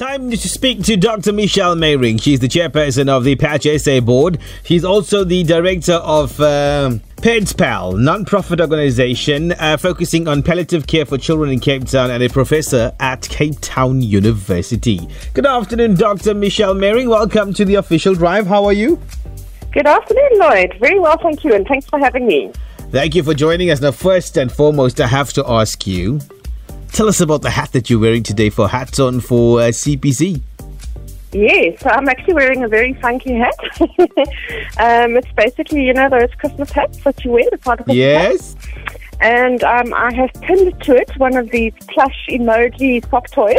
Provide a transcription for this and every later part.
Time to speak to Dr. Michelle Meiring. She's the chairperson of the Patch SA board. She's also the director of uh, Paedspal, non-profit organization uh, focusing on palliative care for children in Cape Town and a professor at Cape Town University. Good afternoon, Dr. Michelle Meiring. Welcome to the official drive. How are you? Good afternoon, Lloyd. Very well, thank you, and thanks for having me. Thank you for joining us. Now, first and foremost, I have to ask you tell us about the hat that you're wearing today for Hats On for uh, CPC. Yes, I'm actually wearing a very funky hat. um, it's basically, you know, those Christmas hats that you wear, the part of the Yes. And um, I have pinned to it one of these plush emoji soft toys,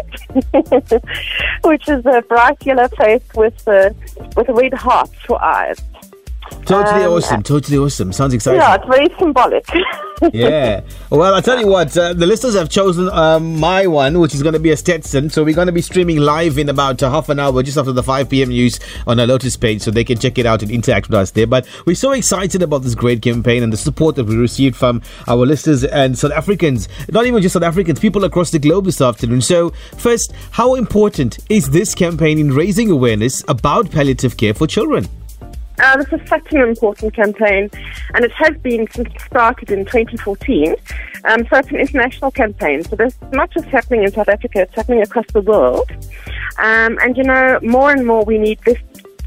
which is a bright yellow face with a, with a red heart for eyes. Totally Um, awesome. Totally awesome. Sounds exciting. Yeah, it's very symbolic. yeah. Well, I'll tell you what, uh, the listeners have chosen um, my one, which is going to be a Stetson. So we're going to be streaming live in about uh, half an hour, just after the 5 p.m. news on our Lotus page, so they can check it out and interact with us there. But we're so excited about this great campaign and the support that we received from our listeners and South Africans, not even just South Africans, people across the globe this afternoon. So, first, how important is this campaign in raising awareness about palliative care for children? Uh, this is such an important campaign, and it has been since it started in 2014. Um, so it's an international campaign. So this is not just happening in South Africa; it's happening across the world. Um, and you know, more and more we need this.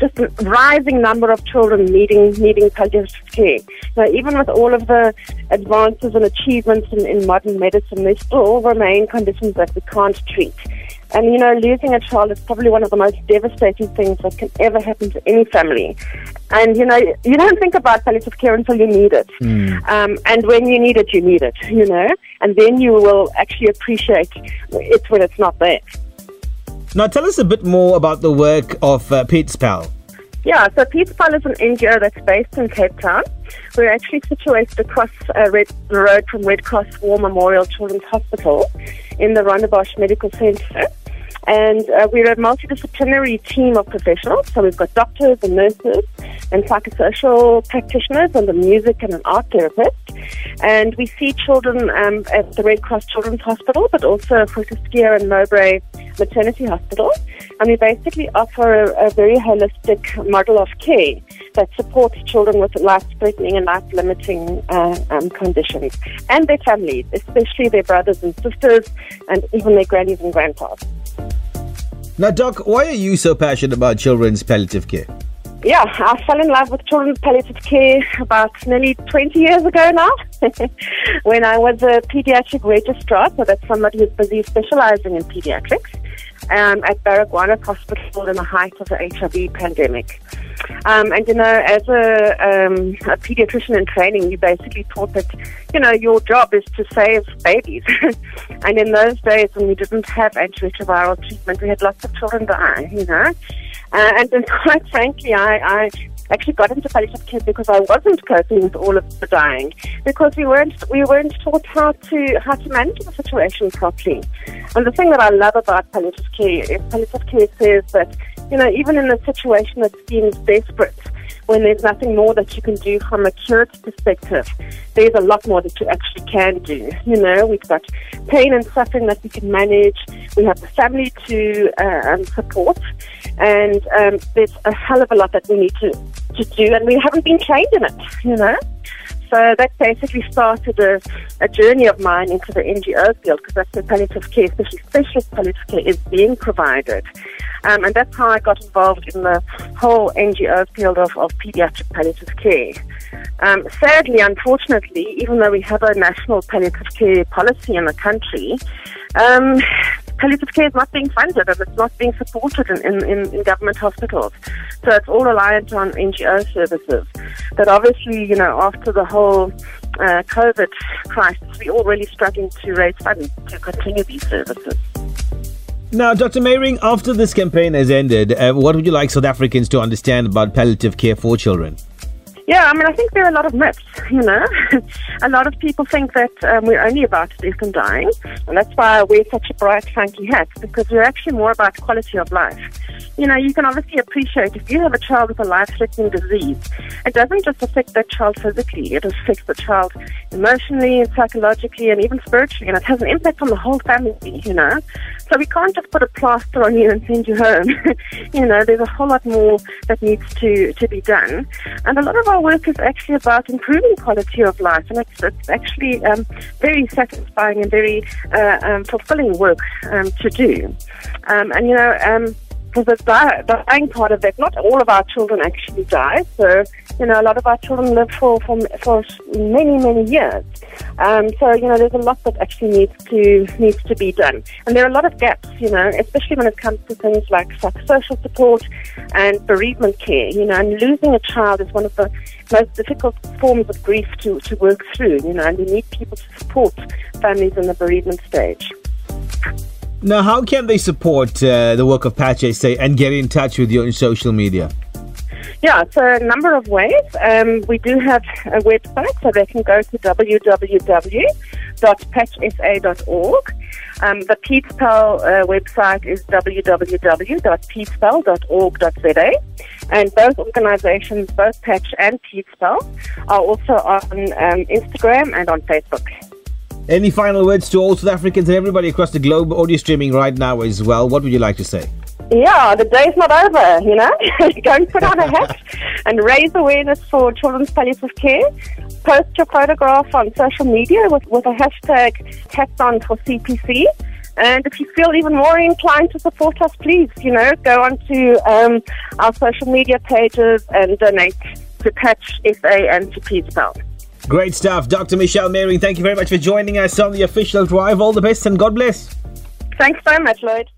Just rising number of children needing needing palliative care. So even with all of the advances and achievements in, in modern medicine, there still remain conditions that we can't treat. And you know, losing a child is probably one of the most devastating things that can ever happen to any family. And you know, you don't think about palliative care until you need it. Um, and when you need it, you need it. You know, and then you will actually appreciate it when it's not there. Now, tell us a bit more about the work of uh, Paedspal. Yeah, so Paedspal is an NGO that's based in Cape Town. We're actually situated across uh, Red, the road from Red Cross War Memorial Children's Hospital in the Rondebosch Medical Centre. And uh, we're a multidisciplinary team of professionals. So we've got doctors and nurses and psychosocial practitioners and a music and an art therapist. And we see children um, at the Red Cross Children's Hospital, but also Fortescue and Mowbray Maternity Hospital. And we basically offer a, a very holistic model of care that supports children with life-threatening and life-limiting uh, um, conditions and their families, especially their brothers and sisters and even their grannies and grandpas. Now, Doc, why are you so passionate about children's palliative care? Yeah, I fell in love with children's palliative care about nearly 20 years ago now, when I was a pediatric registrar, so that's somebody who's busy specializing in pediatrics, um, at Baragwanath Hospital in the height of the HIV pandemic. Um, and you know, as a, um, a pediatrician in training, you basically taught that, you know, your job is to save babies. and in those days when we didn't have antiretroviral treatment, we had lots of children die, you know. Uh, and quite frankly, I, I actually got into palliative care because I wasn't coping with all of the dying because we weren't we weren't taught how to how to manage the situation properly. And the thing that I love about palliative care is palliative care says that you know even in a situation that seems desperate, when there's nothing more that you can do from a curative perspective, there's a lot more that you actually can do. You know, we've got pain and suffering that we can manage. We have the family to uh, um, support, and um, there's a hell of a lot that we need to, to do, and we haven't been trained in it. You know. So that basically started a, a journey of mine into the NGO field because that's where palliative care, especially specialist palliative care, is being provided. Um, and that's how I got involved in the whole NGO field of, of pediatric palliative care. Um, sadly, unfortunately, even though we have a national palliative care policy in the country, um, palliative care is not being funded and it's not being supported in, in, in, government hospitals. So it's all reliant on NGO services. But obviously, you know, after the whole uh, COVID crisis, we're all really struggling to raise funds to continue these services. Now, Dr. Meiring, after this campaign has ended, uh, what would you like South Africans to understand about palliative care for children? Yeah, I mean, I think there are a lot of myths, you know. a lot of people think that um, we're only about death and dying, and that's why I wear such a bright, funky hat, because we're actually more about quality of life. You know, you can obviously appreciate if you have a child with a life-threatening disease, it doesn't just affect that child physically, it affects the child emotionally and psychologically and even spiritually, and it has an impact on the whole family, you know. So we can't just put a plaster on you and send you home. you know, there's a whole lot more that needs to, to be done. And a lot of our work is actually about improving quality of life. And it's, it's actually um, very satisfying and very uh, um, fulfilling work um, to do. Um, and, you know, um, because the dying part of that, not all of our children actually die. So, you know, a lot of our children live for, for, for many, many years. Um, so, you know, there's a lot that actually needs to needs to be done. And there are a lot of gaps, you know, especially when it comes to things like psychosocial support and bereavement care, you know, and losing a child is one of the most difficult forms of grief to, to work through, you know, and we need people to support families in the bereavement stage. Now, how can they support uh, the work of Patch and get in touch with you on social media? Yeah, so a number of ways. Um, we do have a website, so they can go to www.patchsa.org. Um, the Paedspal uh, website is www.paedspal.org.za. And both organizations, both Patch and Paedspal, are also on um, Instagram and on Facebook. Any final words to all South Africans and everybody across the globe audio streaming right now as well? What would you like to say? Yeah, the day's not over, you know. Go and put on a hat and raise awareness for children's palliative care. Post your photograph on social media with, with a hashtag hats on for CPC. And if you feel even more inclined to support us, please, you know, go onto um, our social media pages and donate to Patch SA and to Paedspal. Great stuff. Dr. Michelle Mary, thank you very much for joining us on the official drive. All the best and God bless. Thanks so much, Lloyd.